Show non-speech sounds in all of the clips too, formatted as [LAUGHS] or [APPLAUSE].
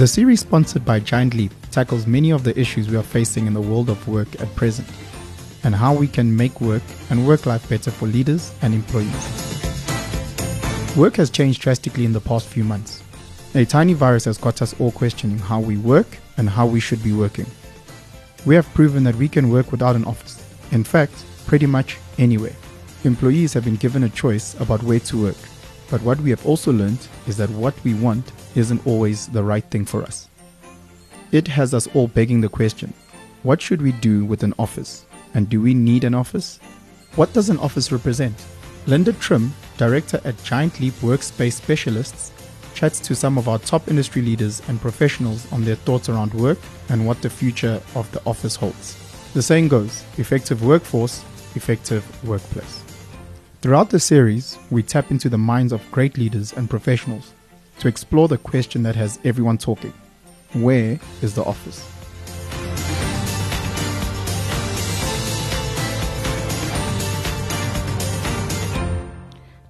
The series sponsored by Giant Leap tackles many of the issues we are facing in the world of work at present and how we can make work and work life better for leaders and employees. Work has changed drastically in the past few months. A tiny virus has got us all questioning how we work and how we should be working. We have proven that we can work without an office. In fact, pretty much anywhere. Employees have been given a choice about where to work. But what we have also learned is that what we want isn't always the right thing for us. It has us all begging the question what should we do with an office? And do we need an office? What does an office represent? Linda Trim, director at Giant Leap Workspace Specialists, chats to some of our top industry leaders and professionals on their thoughts around work and what the future of the office holds. The saying goes effective workforce, effective workplace. Throughout the series, we tap into the minds of great leaders and professionals to explore the question that has everyone talking Where is the office?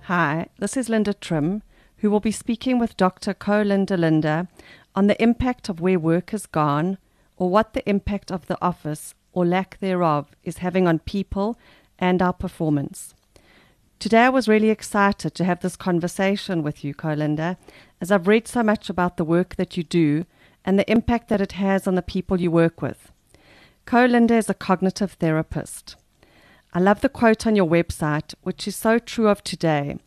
Hi, this is Linda Trim, who will be speaking with Dr. Colinda Linde on the impact of where work has gone, or what the impact of the office, or lack thereof, is having on people and our performance. Today, I was really excited to have this conversation with you, Colinda, as I've read so much about the work that you do and the impact that it has on the people you work with. Colinda is a cognitive therapist. I love the quote on your website, which is so true of today.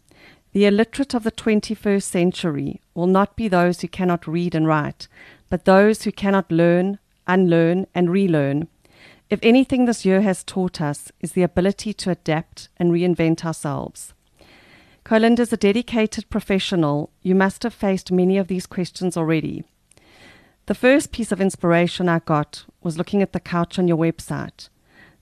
The illiterate of the 21st century will not be those who cannot read and write, but those who cannot learn, unlearn, and relearn. If anything this year has taught us is the ability to adapt and reinvent ourselves. Colinda is a dedicated professional. You must have faced many of these questions already. The first piece of inspiration I got was looking at the couch on your website.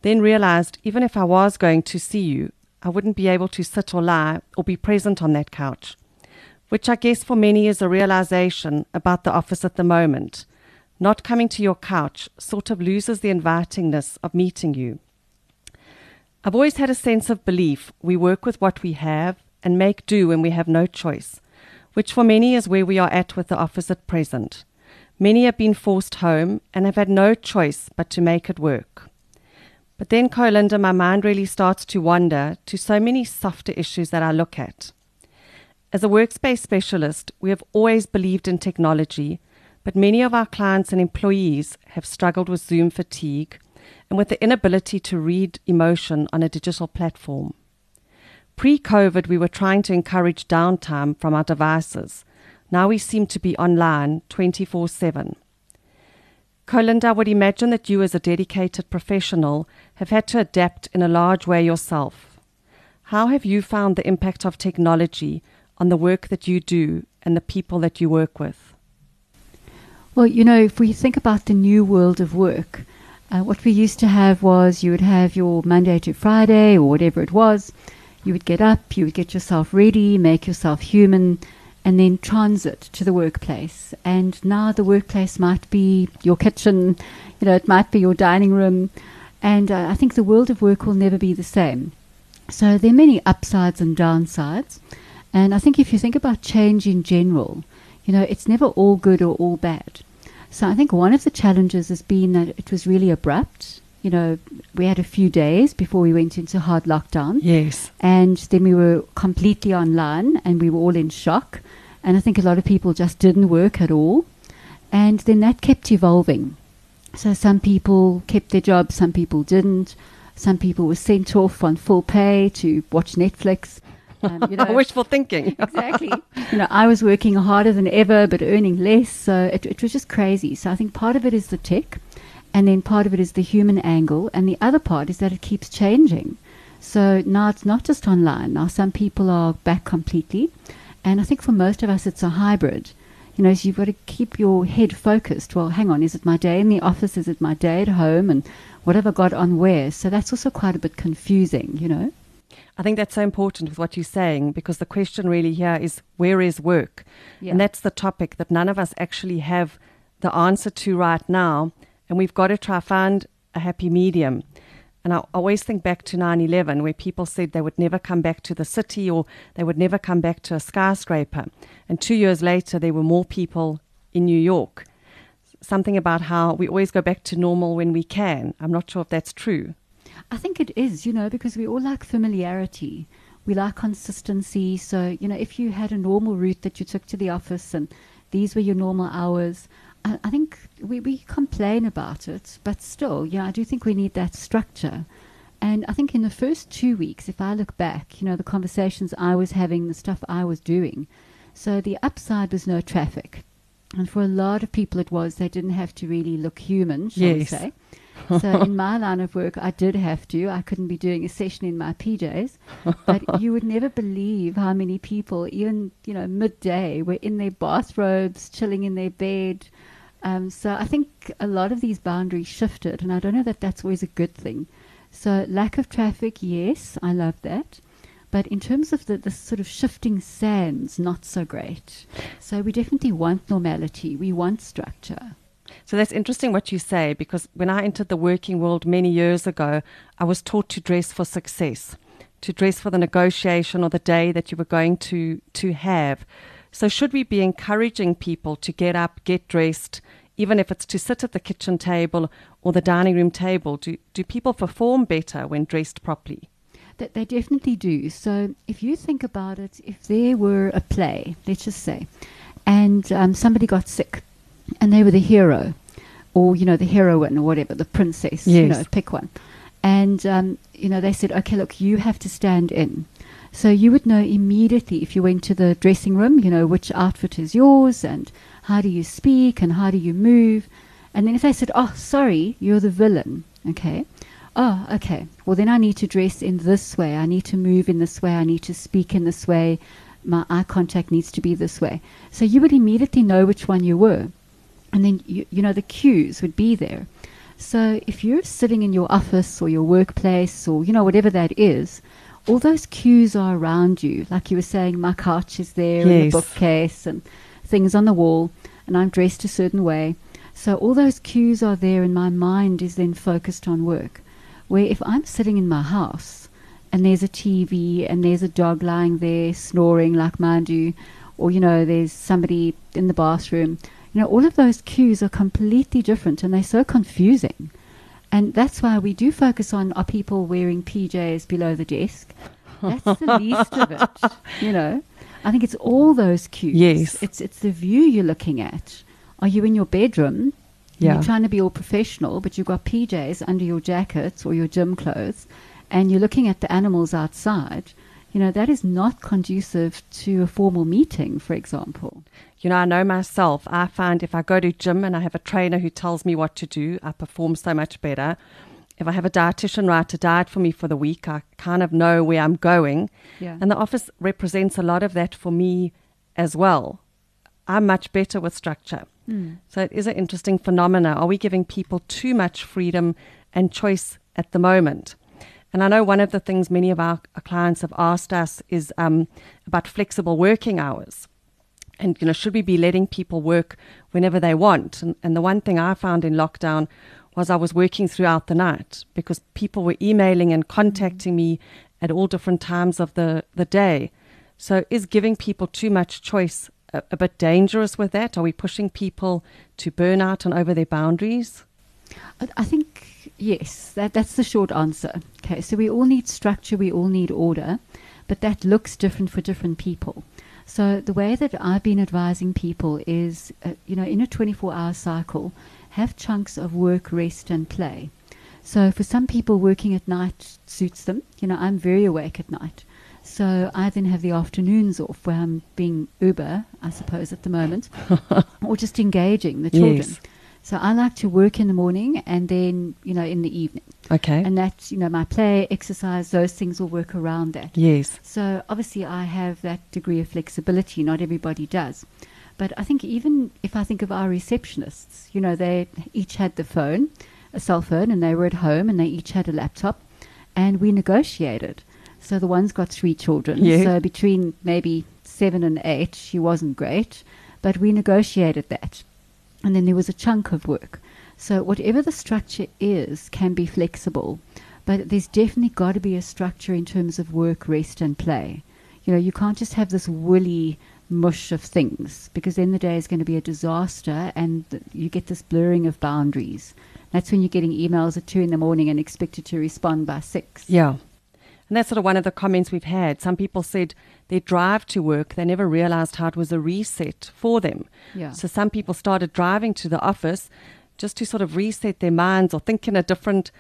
Then realized even if I was going to see you, I wouldn't be able to sit or lie or be present on that couch, which I guess for many is a realization about the office at the moment. Not coming to your couch sort of loses the invitingness of meeting you. I've always had a sense of belief we work with what we have and make do when we have no choice, which for many is where we are at with the office at present. Many have been forced home and have had no choice but to make it work. But then, Colinda, my mind really starts to wander to so many softer issues that I look at. As a workspace specialist, we have always believed in technology, but many of our clients and employees have struggled with Zoom fatigue and with the inability to read emotion on a digital platform. Pre COVID, we were trying to encourage downtime from our devices. Now we seem to be online 24 7. Colinda, I would imagine that you, as a dedicated professional, have had to adapt in a large way yourself. How have you found the impact of technology on the work that you do and the people that you work with? Well, you know, if we think about the new world of work, uh, what we used to have was you would have your Monday to Friday or whatever it was. You would get up, you would get yourself ready, make yourself human, and then transit to the workplace. And now the workplace might be your kitchen, you know, it might be your dining room. And uh, I think the world of work will never be the same. So there are many upsides and downsides. And I think if you think about change in general, you know, it's never all good or all bad. So I think one of the challenges has been that it was really abrupt. You know, we had a few days before we went into hard lockdown. Yes. And then we were completely online and we were all in shock. And I think a lot of people just didn't work at all. And then that kept evolving. So some people kept their jobs, some people didn't. Some people were sent off on full pay to watch Netflix. Um, you [LAUGHS] know, Wishful thinking. [LAUGHS] exactly. You know, I was working harder than ever, but earning less. So it, it was just crazy. So I think part of it is the tech, and then part of it is the human angle, and the other part is that it keeps changing. So now it's not just online. Now some people are back completely. And I think for most of us, it's a hybrid. You know, so you've got to keep your head focused. Well, hang on, is it my day in the office? Is it my day at home? And what have I got on where? So that's also quite a bit confusing, you know? I think that's so important with what you're saying because the question really here is where is work? Yeah. And that's the topic that none of us actually have the answer to right now. And we've got to try find a happy medium. And I always think back to 9 11, where people said they would never come back to the city or they would never come back to a skyscraper. And two years later, there were more people in New York something about how we always go back to normal when we can. I'm not sure if that's true. I think it is, you know, because we all like familiarity. We like consistency. So, you know, if you had a normal route that you took to the office and these were your normal hours, I, I think we, we complain about it, but still, yeah, I do think we need that structure. And I think in the first two weeks, if I look back, you know, the conversations I was having, the stuff I was doing, so the upside was no traffic. And for a lot of people, it was they didn't have to really look human, shall we say. So in my line of work, I did have to. I couldn't be doing a session in my PJs. But you would never believe how many people, even you know midday, were in their bathrobes, chilling in their bed. Um, so I think a lot of these boundaries shifted, and I don't know that that's always a good thing. So lack of traffic, yes, I love that. But in terms of the, the sort of shifting sands, not so great. So we definitely want normality. We want structure. So that's interesting what you say because when I entered the working world many years ago, I was taught to dress for success, to dress for the negotiation or the day that you were going to to have. So should we be encouraging people to get up, get dressed, even if it's to sit at the kitchen table or the dining room table? Do do people perform better when dressed properly? That they definitely do. So if you think about it, if there were a play, let's just say, and um, somebody got sick, and they were the hero, or you know the heroine or whatever, the princess, you know, pick one, and um, you know they said, okay, look, you have to stand in. So you would know immediately if you went to the dressing room, you know which outfit is yours and how do you speak and how do you move, and then if they said, oh, sorry, you're the villain, okay. Oh, okay. Well, then I need to dress in this way. I need to move in this way. I need to speak in this way. My eye contact needs to be this way. So you would immediately know which one you were. And then, you, you know, the cues would be there. So if you're sitting in your office or your workplace or, you know, whatever that is, all those cues are around you. Like you were saying, my couch is there and the bookcase and things on the wall, and I'm dressed a certain way. So all those cues are there, and my mind is then focused on work. Where if I'm sitting in my house and there's a TV and there's a dog lying there snoring like mine do, or you know, there's somebody in the bathroom, you know, all of those cues are completely different and they're so confusing. And that's why we do focus on are people wearing PJs below the desk. That's the least of it, [LAUGHS] you know. I think it's all those cues. Yes. It's it's the view you're looking at. Are you in your bedroom? Yeah. You're trying to be all professional, but you've got PJs under your jacket or your gym clothes, and you're looking at the animals outside. You know, that is not conducive to a formal meeting, for example. You know, I know myself. I find if I go to gym and I have a trainer who tells me what to do, I perform so much better. If I have a dietitian write a diet for me for the week, I kind of know where I'm going. Yeah. And the office represents a lot of that for me as well. I'm much better with structure. Hmm. So it is an interesting phenomena. Are we giving people too much freedom and choice at the moment? And I know one of the things many of our, clients have asked us is um, about flexible working hours. And you know should we be letting people work whenever they want? And, and the one thing i found in lockdown was i was working throughout the night because people were emailing and contacting me at all different times of the, the day. So is giving people too much choice a, a bit dangerous with that? Are we pushing people to burn out and over their boundaries I- I think yes, that that's the short answer. Okay, so we all need structure, we all need order, but that looks different for different people. So the way that I've been advising people is, uh, you know, in a 24-hour cycle, have chunks of work, rest, and play. So for some people, working at night suits them. You know, I'm very awake at night. So I then have the afternoons off where I'm being Uber, I suppose, at the moment, [LAUGHS] or just engaging the children. Yes. So I like to work in the morning and then, you know, in the evening. okay And that's, you know, my play, exercise, those things will work around that. yes So obviously I have that degree of flexibility. Not everybody does. But I think even if I think of our receptionists, you know, they each had the phone, a cell phone, and they were at home and they each had a laptop and we negotiated. So the one's got three children. Yeah. So between maybe seven and eight, she wasn't great, but we negotiated that. And then there was a chunk of work. So whatever the structure is can be flexible, but there's definitely got to be a structure in terms of work, rest, and play. You know, you can't just have this woolly mush of things because then the day is going to be a disaster and you get this blurring of boundaries. That's when you're getting emails at two in the morning and expected to respond by six. Yeah. And that's sort of one of the comments we've had. Some people said their drive to work, they never realized how it was a reset for them. Yeah. So some people started driving to the office just to sort of reset their minds or think in a different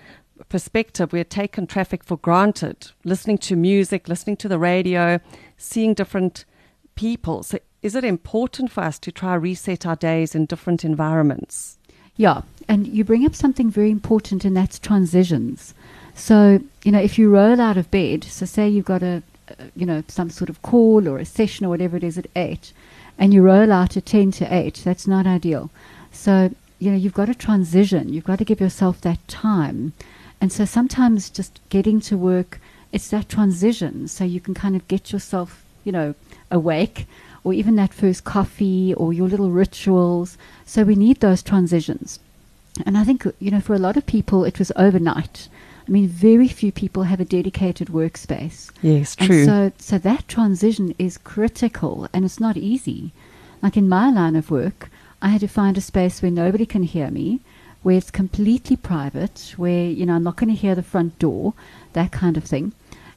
perspective. We had taken traffic for granted, listening to music, listening to the radio, seeing different people. So is it important for us to try reset our days in different environments? Yeah, and you bring up something very important, and that's transitions. So, you know, if you roll out of bed, so say you've got a, uh, you know, some sort of call or a session or whatever it is at 8, and you roll out at 10 to 8, that's not ideal. So, you know, you've got to transition. You've got to give yourself that time. And so sometimes just getting to work, it's that transition. So you can kind of get yourself, you know, awake or even that first coffee or your little rituals. So we need those transitions. And I think, you know, for a lot of people, it was overnight. I mean, very few people have a dedicated workspace. Yes, And true. so, so that transition is critical and it's not easy. Like in my line of work, I had to find a space where nobody can hear me, where it's completely private, where, you know, I'm not going to hear the front door, that kind of thing.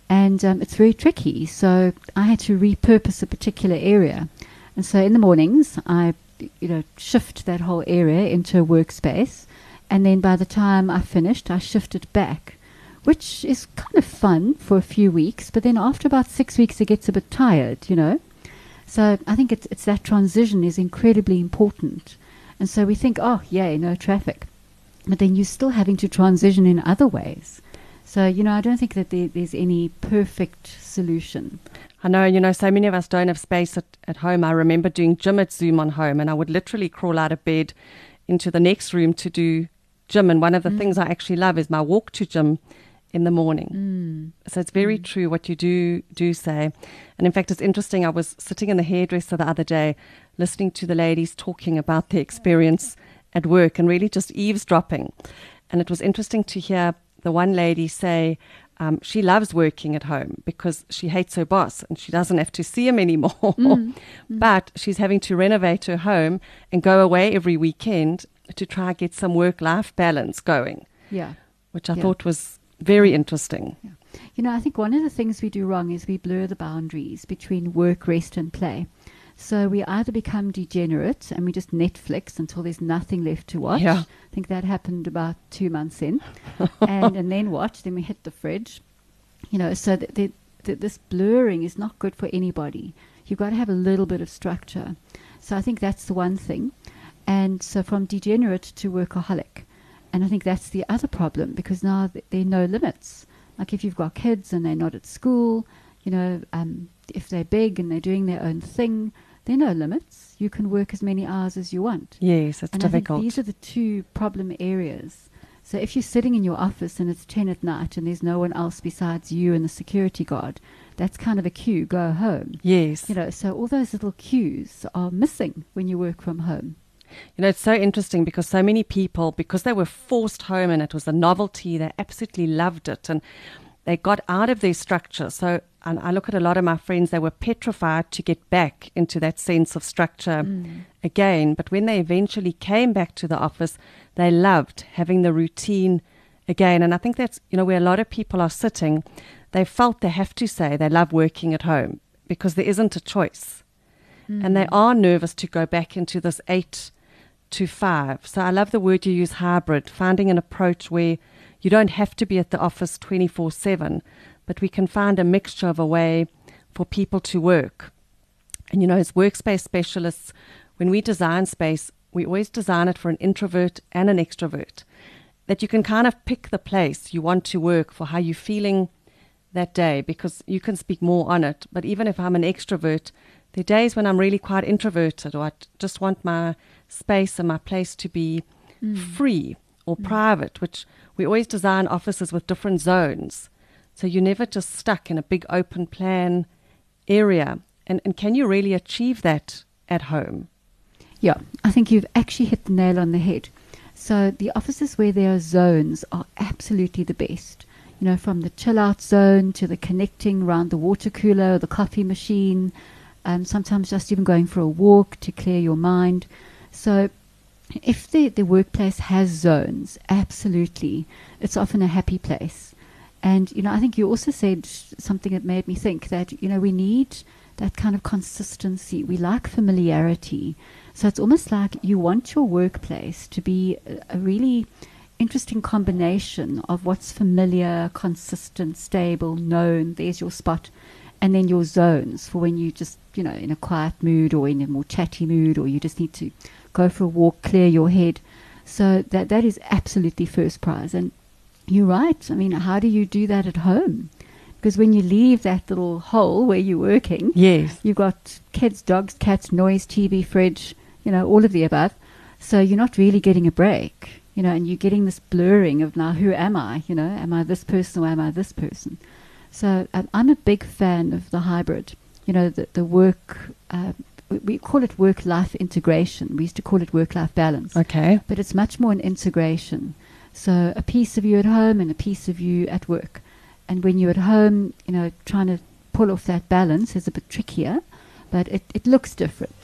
And um, it's very tricky. So I had to repurpose a particular area. And so in the mornings, I, you know, shift that whole area into a workspace. And then by the time I finished, I shifted back, which is kind of fun for a few weeks. But then after about six weeks, it gets a bit tired, you know. So I think it's, it's that transition is incredibly important. And so we think, oh, yay, no traffic. But then you're still having to transition in other ways. So, you know, I don't think that there, there's any perfect solution. I know, you know, so many of us don't have space at, at home. I remember doing gym at Zoom on home, and I would literally crawl out of bed into the next room to do gym. And one of the mm. things I actually love is my walk to gym in the morning. Mm. So it's very mm. true what you do do say. And in fact, it's interesting. I was sitting in the hairdresser the other day, listening to the ladies talking about their experience at work and really just eavesdropping. And it was interesting to hear the one lady say um, she loves working at home because she hates her boss and she doesn't have to see him anymore. [LAUGHS] But she's having to renovate her home and go away every weekend to try and get some work life balance going, Yeah. which I Yeah. thought was very interesting. You know, I think one of the things we do wrong is we blur the boundaries between work, rest, and play. So we either become degenerate and we just Netflix until there's nothing left to watch. Yeah. I think that happened about two months in. [LAUGHS] and, and then watch, then we hit the fridge. You know, so that that- that this blurring is not good for anybody. You've got to have a little bit of structure. So I think that's the one thing. And so from degenerate to workaholic. And I think that's the other problem because now th- there are no limits. Like if you've got kids and they're not at school, you know, um, if they're big and they're doing their own thing, there are no limits. You can work as many hours as you want. Yes, it's and I difficult. think these are the two problem areas. So if you're sitting in your office and it's 10 at night and there's no one else besides you and the security guard, that's kind of a cue, go home. yes. You know, so all those little cues are missing when you work from home. You know, it's so interesting because so many people, because they were forced home and it was a novelty, they absolutely loved it and they got out of their structure. So, and I look at a lot of my friends, they were petrified to get back into that sense of structure mm. again. But when they eventually came back to the office, they loved having the routine again. And I think that's, you know, where a lot of people are sitting, they felt they have to say they love working at home because there isn't a choice and they mm. are nervous to go back into this eight to five. So I love the word you use hybrid, finding an approach where you don't have to be at the office 24 7, but we can find a mixture of a way for people to work. And you know, as workspace specialists, when we design space, we always design it for an introvert and an extrovert. That you can kind of pick the place you want to work for how you're feeling that day because you can speak more on it. But even if I'm an extrovert, there are days when I'm really quite introverted or I just want my space and my place to be mm. free or mm. private, which we always design offices with different zones. So you're never just stuck in a big open plan area. And, and can you really achieve that at home? Yeah, I think you've actually hit the nail on the head. So the offices where there are zones are absolutely the best. You know, from the chill out zone to the connecting around the water cooler, the coffee machine, um, sometimes just even going for a walk to clear your mind. So, if the, the workplace has zones, absolutely, it's often a happy place. And, you know, I think you also said something that made me think that, you know, we need that kind of consistency. We like familiarity. So it's almost like you want your workplace to be a, a really interesting combination of what's familiar, consistent, stable, known. There's your spot. And then your zones for when you just, you know, in a quiet mood or in a more chatty mood or you just need to go for a walk, clear your head. So that that is absolutely first prize. And you're right. I mean, how do you do that at home? Because when you leave that little hole where you're working, Yes. you've got kids, dogs, cats, noise, TV, fridge, you know, all of the above. So you're not really getting a break, you know, and you're getting this blurring of now, who am I? You know, am I this person or am I this person? So um, I'm a big fan of the hybrid. You know, the, the work, uh, we, we call it work life integration. We used to call it work life balance Okay. but it's much more an integration. So a piece of you at home and a piece of you at work. And when you're at home, you know, trying to pull off that balance is a bit trickier, but it, it looks different.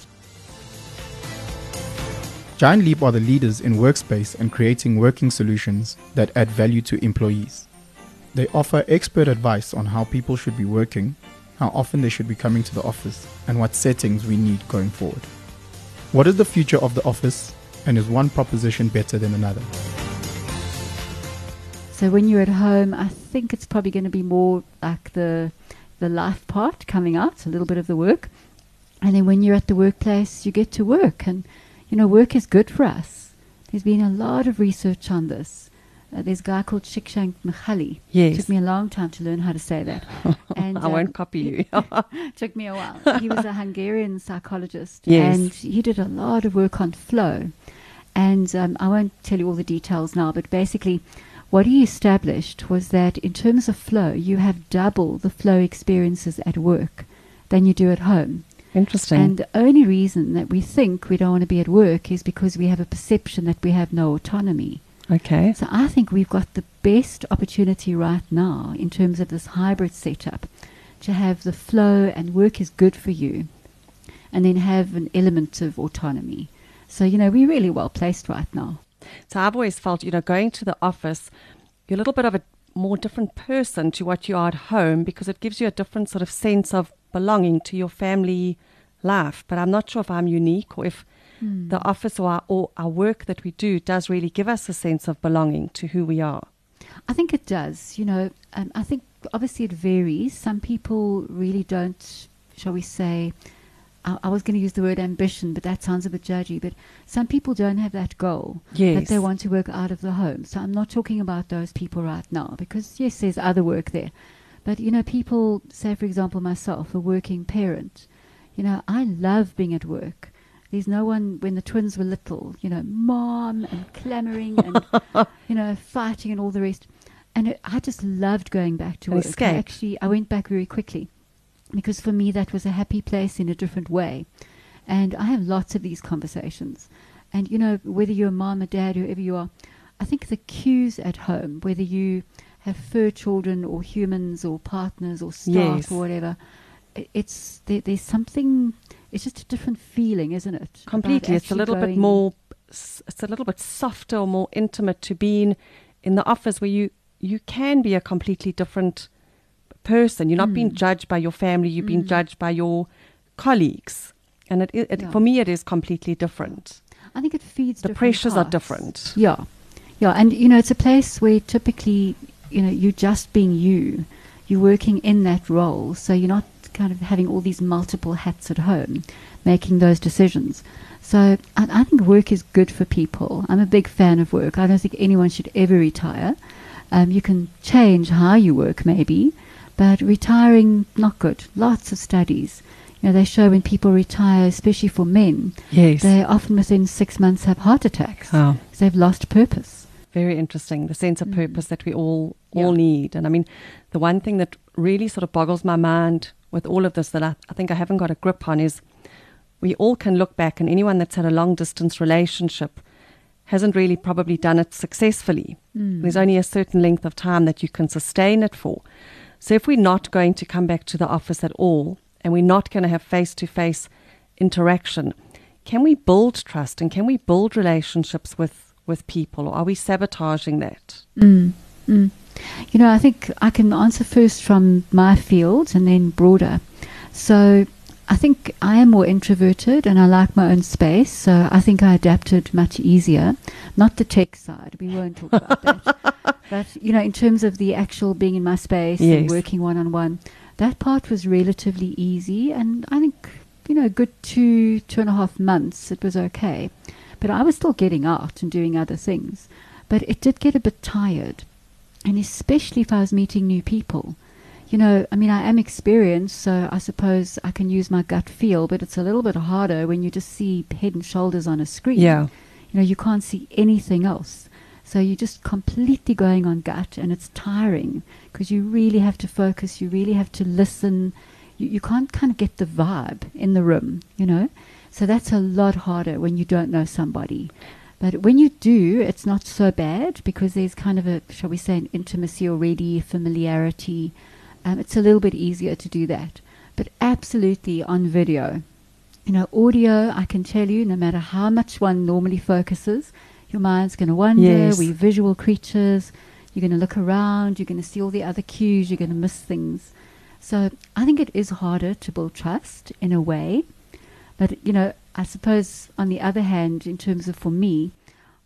Giant Leap are the leaders in workspace and creating working solutions that add value to employees. They offer expert advice on how people should be working, how often they should be coming to the office, and what settings we need going forward. What is the future of the office, and is one proposition better than another? So when you're at home, I think it's probably going to be more like the the life part coming out, a little bit of the work. And then when you're at the workplace, you get to work. And, you know, work is good for us. There's been a lot of research on this. Uh, there's a guy called Shikshank Michali. Yes. took me a long time to learn how to say that. [LAUGHS] And, I um, won't copy you. [LAUGHS] took me a while. He was a [LAUGHS] Hungarian psychologist, Yes. and he did a lot of work on flow. And um, I won't tell you all the details now, but basically, what he established was that in terms of flow, you have double the flow experiences at work than you do at home. Interesting. And the only reason that we think we don't want to be at work is because we have a perception that we have no autonomy. Okay. So I think we've got the best opportunity right now in terms of this hybrid setup to have the flow and work is good for you and then have an element of autonomy. So, you know, we're really well placed right now. So I've always felt, you know, going to the office, you're a little bit of a more different person to what you are at home because it gives you a different sort of sense of belonging to your family life. But I'm not sure if I'm unique or if the office or our, or our work that we do does really give us a sense of belonging to who we are. I think it does. You know, um, I think obviously it varies. Some people really don't, shall we say, I, I was going to use the word ambition, but that sounds a bit judgy. But some people don't have that goal that they want to work out of the home. So I'm not talking about those people right now because, yes, there's other work there. But, you know, people, say, for example, myself, a working parent, you know, I love being at work. There's no one, when the twins were little, you know, mom and clamoring and, [LAUGHS] you know, fighting and all the rest. And it, I just loved going back to work. Escape. actually, I went back very quickly because for me that was a happy place in a different way. And I have lots of these conversations. And, you know, whether you're a mom, a dad, whoever you are, I think the cues at home, whether you have fur children or humans or partners or staff Yes. or whatever, it's there, there's something. It's just a different feeling, isn't it? Completely. It's a little bit more, it's a little bit softer or more intimate to being in the office where you, you can be a completely different person. You're not being Mm. judged by your family, you're being Mm. judged by your colleagues. And it, it, Yeah. for me, it is completely different. I think it feeds. The pressures are different. Yeah, yeah, and you know it's a place where typically you know you're just being you. You're working in that role, so you're not kind of having all these multiple hats at home, making those decisions. So I, I think work is good for people. I'm a big fan of work. I don't think anyone should ever retire. Um, you can change how you work, maybe, but retiring not good. Lots of studies. You know, they show when people retire, especially for men, Yes. they often within six months have heart attacks. Oh, they've lost purpose. very interesting. The sense of Mm. purpose that we all Yeah. all need. And I mean, the one thing that really sort of boggles my mind with all of this that I, I think I haven't got a grip on is we all can look back and anyone that's had a long distance relationship hasn't really probably done it successfully. Mm. There's only a certain length of time that you can sustain it for. So if we're not going to come back to the office at all, and we're not going to have face to face interaction, can we build trust and can we build relationships with, with people or are we sabotaging that? Mm, mm. You know, I think I can answer first from my field and then broader. So I think I am more introverted and I like my own space, so I think I adapted much easier. Not the tech side, we won't talk about that. [LAUGHS] But, you know, in terms of the actual being in my space Yes. and working one on one, that part was relatively easy. And I think, you know, a good two, two and a half months, it was okay. But I was still getting out and doing other things. But it did get a bit tired. And especially if I was meeting new people you know, I mean, I am experienced, so I suppose I can use my gut feel, but it's a little bit harder when you just see head and shoulders on a screen. Yeah. You know, you can't see anything else. So you're just completely going on gut, and it's tiring because you really have to focus, you really have to listen. You, you can't kind of get the vibe in the room, you know? So that's a lot harder when you don't know somebody. But when you do, it's not so bad because there's kind of a, shall we say, an intimacy already, familiarity. Um, it's a little bit easier to do that. But absolutely on video. You know, audio, I can tell you, no matter how much one normally focuses, your mind's going to wander. Yes. We're visual creatures. You're going to look around. You're going to see all the other cues. You're going to miss things. So I think it is harder to build trust in a way. But, you know, I suppose on the other hand, in terms of for me,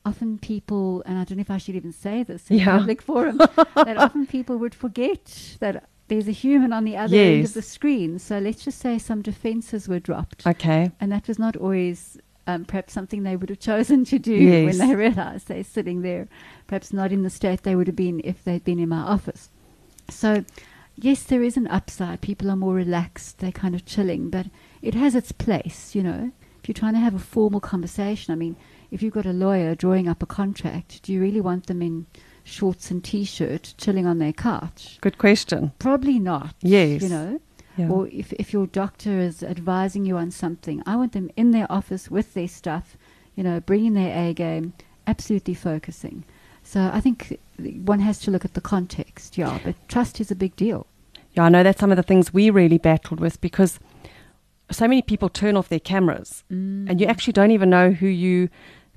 often people, and I don't know if I should even say this in Yeah. a public forum, [LAUGHS] that often people would forget that there's a human on the other end of the screen. So let's just say some defenses were dropped. Okay. And that was not always um, perhaps something they would have chosen to do Yes. when they realized they're sitting there, perhaps not in the state they would have been if they'd been in my office. So, yes, there is an upside. People are more relaxed, they're kind of chilling, but it has its place, you know. If you're trying to have a formal conversation, I mean, if you've got a lawyer drawing up a contract, do you really want them in shorts and t shirt chilling on their couch? Good question. Probably not. Yes. You know? Yeah. Or if, if your doctor is advising you on something, I want them in their office with their stuff, you know, bringing their A game, absolutely focusing. So I think one has to look at the context, yeah, but trust is a big deal. Yeah, I know that's some of the things we really battled with because so many people turn off their cameras and you actually don't even know who you're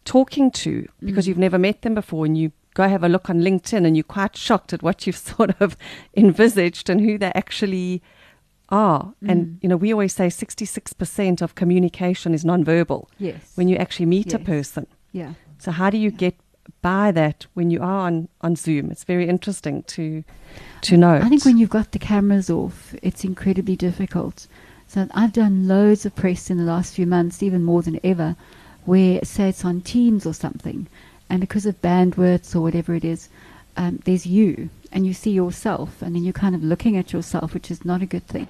talking to because Mm. you've never met them before and you go have a look on LinkedIn and you're quite shocked at what you've [LAUGHS] sort of envisaged and who they actually are. And Mm. you know, we always say 66% of communication is nonverbal Yes. when you actually meet a person. yeah. So how do you get by that when you are on, on Zoom? It's very interesting to to know. I think when you've got the cameras off, it's incredibly difficult. So I've done loads of press in the last few months, even more than ever, where say it's on Teams or something, and because of bandwidth or whatever it is, um, there's you and you see yourself, and then you're kind of looking at yourself, which is not a good thing.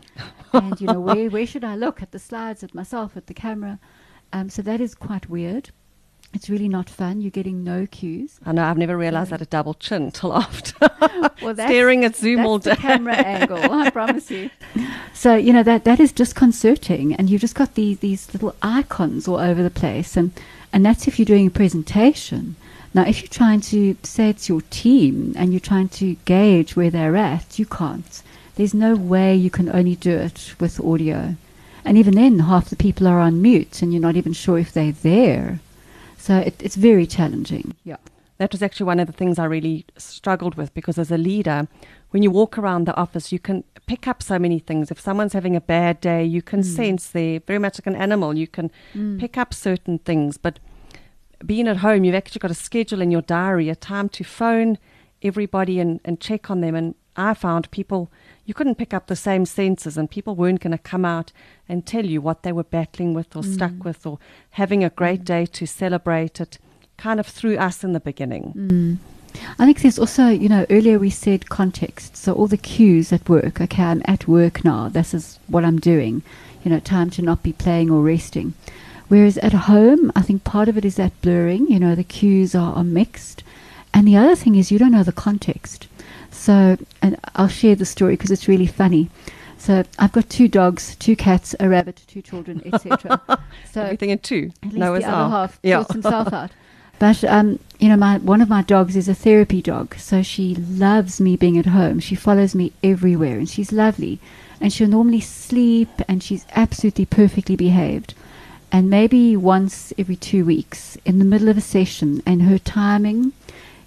and you know where where should I look at the slides, at myself, at the camera? Um, so that is quite weird. It's really not fun. You're getting no cues. I know I've never realized that a double chin till after [LAUGHS] Well, staring at Zoom that's all the day. camera angle. I [LAUGHS] promise you. So you know that that is disconcerting, and you've just got these these little icons all over the place, and and that's if you're doing a presentation. Now, if you're trying to say it's your team and you're trying to gauge where they're at, you can't. There's no way you can only do it with audio, and even then, half the people are on mute, and you're not even sure if they're there. So it, it's very challenging. Yeah. That was actually one of the things I really struggled with because as a leader, when you walk around the office, you can pick up so many things. If someone's having a bad day, you can mm. sense they're very much like an animal. You can mm. pick up certain things. But being at home, you've actually got a schedule in your diary, a time to phone everybody and, and check on them. And I found people, you couldn't pick up the same senses, and people weren't going to come out and tell you what they were battling with or stuck with or having a great day to celebrate it. Kind of threw us in the beginning. Mm. I think there's also, you know, earlier we said context. So all the cues at work. Okay, I'm at work now. This is what I'm doing. You know, time to not be playing or resting. Whereas at home, I think part of it is that blurring. You know, the cues are, are mixed. And the other thing is you don't know the context. So, and I'll share the story because it's really funny. So I've got two dogs, two cats, a rabbit, two children, etc. [LAUGHS] so Everything in two. at least Noah's the other half Yeah. sorts himself out. But um, you know, my one of my dogs is a therapy dog, so she loves me being at home. She follows me everywhere, and she's lovely. and she'll normally sleep and she's absolutely perfectly behaved. And maybe once every two weeks in the middle of a session and her timing,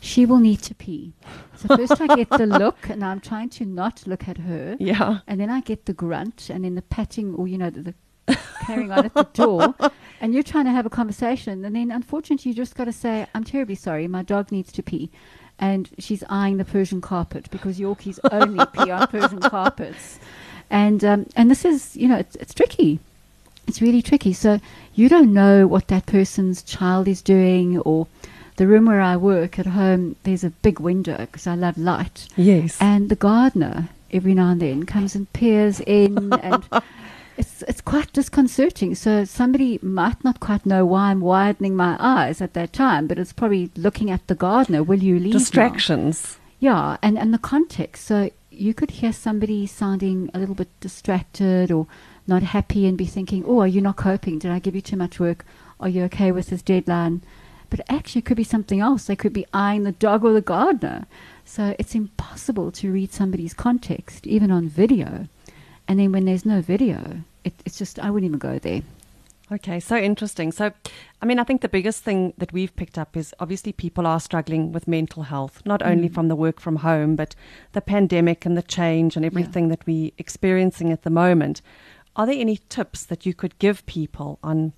she will need to pee. So first I get the [LAUGHS] look and I'm trying to not look at her. Yeah. And then I get the grunt and then the patting or, you know, the, the carrying on at the door. [LAUGHS] And you're trying to have a conversation. And then unfortunately you just got to say, I'm terribly sorry, my dog needs to pee. And she's eyeing the Persian carpet because Yorkies [LAUGHS] only pee on Persian carpets. And, um, and this is, you know, it's, it's tricky. It's really tricky. So you don't know what that person's child is doing or the room where I work at home, there's a big window because I love light. Yes. And the gardener, every now and then, comes and peers in, and [LAUGHS] it's it's quite disconcerting. So somebody might not quite know why I'm widening my eyes at that time, but it's probably looking at the gardener. Will you leave? now? Distractions. Yeah, and, and the context. So you could hear somebody sounding a little bit distracted or not happy and be thinking, oh, are you not coping? Did I give you too much work? Are you okay with this deadline? But actually, it could be something else. They could be eyeing the dog or the gardener. So it's impossible to read somebody's context, even on video. And then when there's no video, it, it's just, I wouldn't even go there. Okay, so interesting. So, I mean, I think the biggest thing that we've picked up is obviously people are struggling with mental health, not only Mm. from the work from home, but the pandemic and the change and everything that we're experiencing at the moment. Are there any tips that you could give people on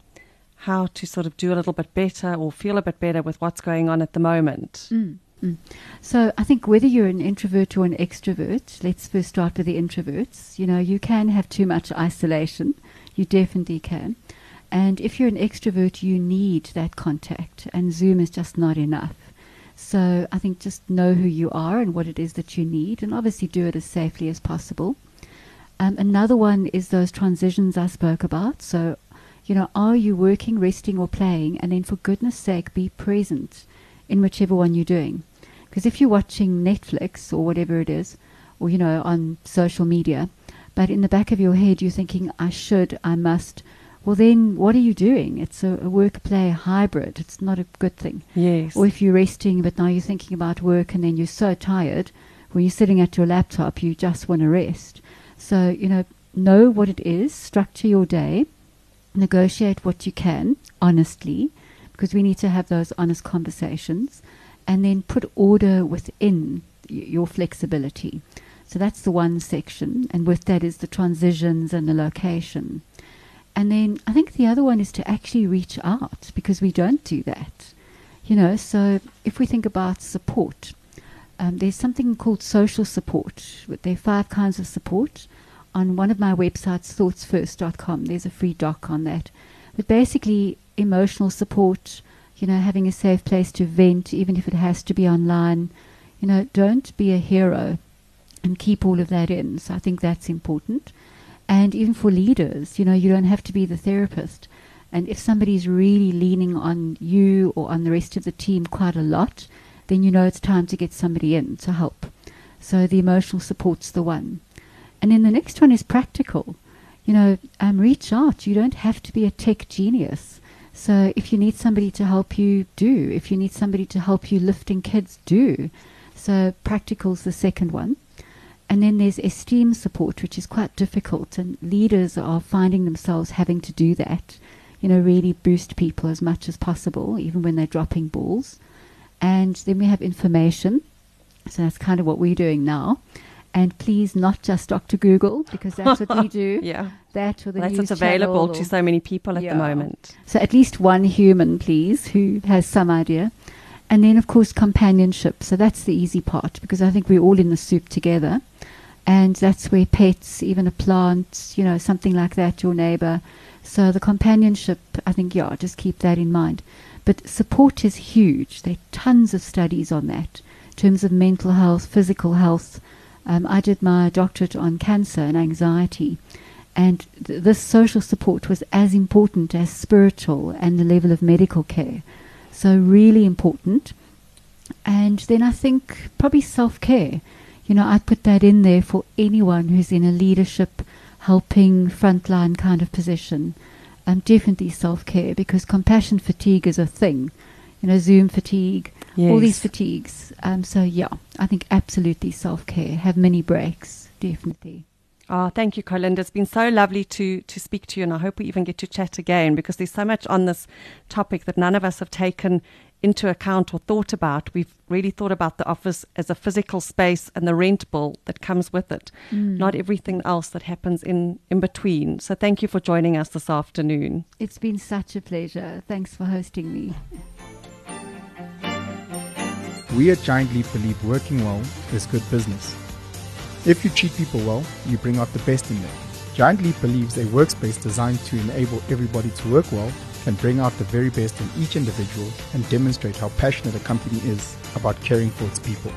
how to sort of do a little bit better or feel a bit better with what's going on at the moment? Mm, mm. So I think whether you're an introvert or an extrovert, let's first start with the introverts. You know, you can have too much isolation. You definitely can. And if you're an extrovert, you need that contact, and Zoom is just not enough. So I think just know who you are and what it is that you need, and obviously do it as safely as possible. Um, another one is those transitions I spoke about. So, you know, are you working, resting, or playing? And then, for goodness sake, be present in whichever one you're doing. Because if you're watching Netflix or whatever it is, or, you know, on social media, but in the back of your head you're thinking, I should, I must, well, then what are you doing? It's a, a work play hybrid. It's not a good thing. Yes. Or if you're resting, but now you're thinking about work and then you're so tired, when you're sitting at your laptop, you just want to rest. So, you know, know what it is, structure your day, negotiate what you can honestly, because we need to have those honest conversations, and then put order within your flexibility. So that's the one section, and with that is the transitions and the location. And then I think the other one is to actually reach out because we don't do that. You know, so if we think about support, um, there's something called social support. There are five kinds of support. On one of my websites, thoughtsfirst.com, there's a free doc on that. But basically, emotional support, you know, having a safe place to vent, even if it has to be online. You know, don't be a hero and keep all of that in. So I think that's important. And even for leaders, you know, you don't have to be the therapist. And if somebody's really leaning on you or on the rest of the team quite a lot, then you know it's time to get somebody in to help. So the emotional support's the one. And then the next one is practical. You know, um, reach out. You don't have to be a tech genius. So if you need somebody to help you, do. If you need somebody to help you lifting kids, do. So practical's the second one. And then there's esteem support, which is quite difficult, and leaders are finding themselves having to do that. You know, really boost people as much as possible, even when they're dropping balls. And then we have information. So that's kind of what we're doing now. And please, not just Dr. Google, because that's what we [LAUGHS] do. yeah. That or the That's what's available to so many people at Yeah. the moment. so at least one human, please, who has some idea. And then, of course, companionship. So that's the easy part because I think we're all in the soup together. And that's where pets, even a plant, you know, something like that, your neighbor. So the companionship, I think, yeah, just keep that in mind. But support is huge. There are tons of studies on that in terms of mental health, physical health. Um, I did my doctorate on cancer and anxiety. And th- this social support was as important as spiritual and the level of medical care. So, really important. And then I think probably self care. You know, I put that in there for anyone who's in a leadership, helping, frontline kind of position. Um, definitely self care because compassion fatigue is a thing. You know, Zoom fatigue, all these fatigues. Um, so, yeah, I think absolutely self care. Have many breaks, definitely. Oh, thank you, Colinda. It's been so lovely to to speak to you, and I hope we even get to chat again because there's so much on this topic that none of us have taken into account or thought about. We've really thought about the office as a physical space and the rent bill that comes with it, Mm. not everything else that happens in in between. So thank you for joining us this afternoon. It's been such a pleasure. Thanks for hosting me. We at Giant Leap believe working well is good business. If you treat people well, you bring out the best in them. Giant Leap believes a workspace designed to enable everybody to work well can bring out the very best in each individual and demonstrate how passionate a company is about caring for its people.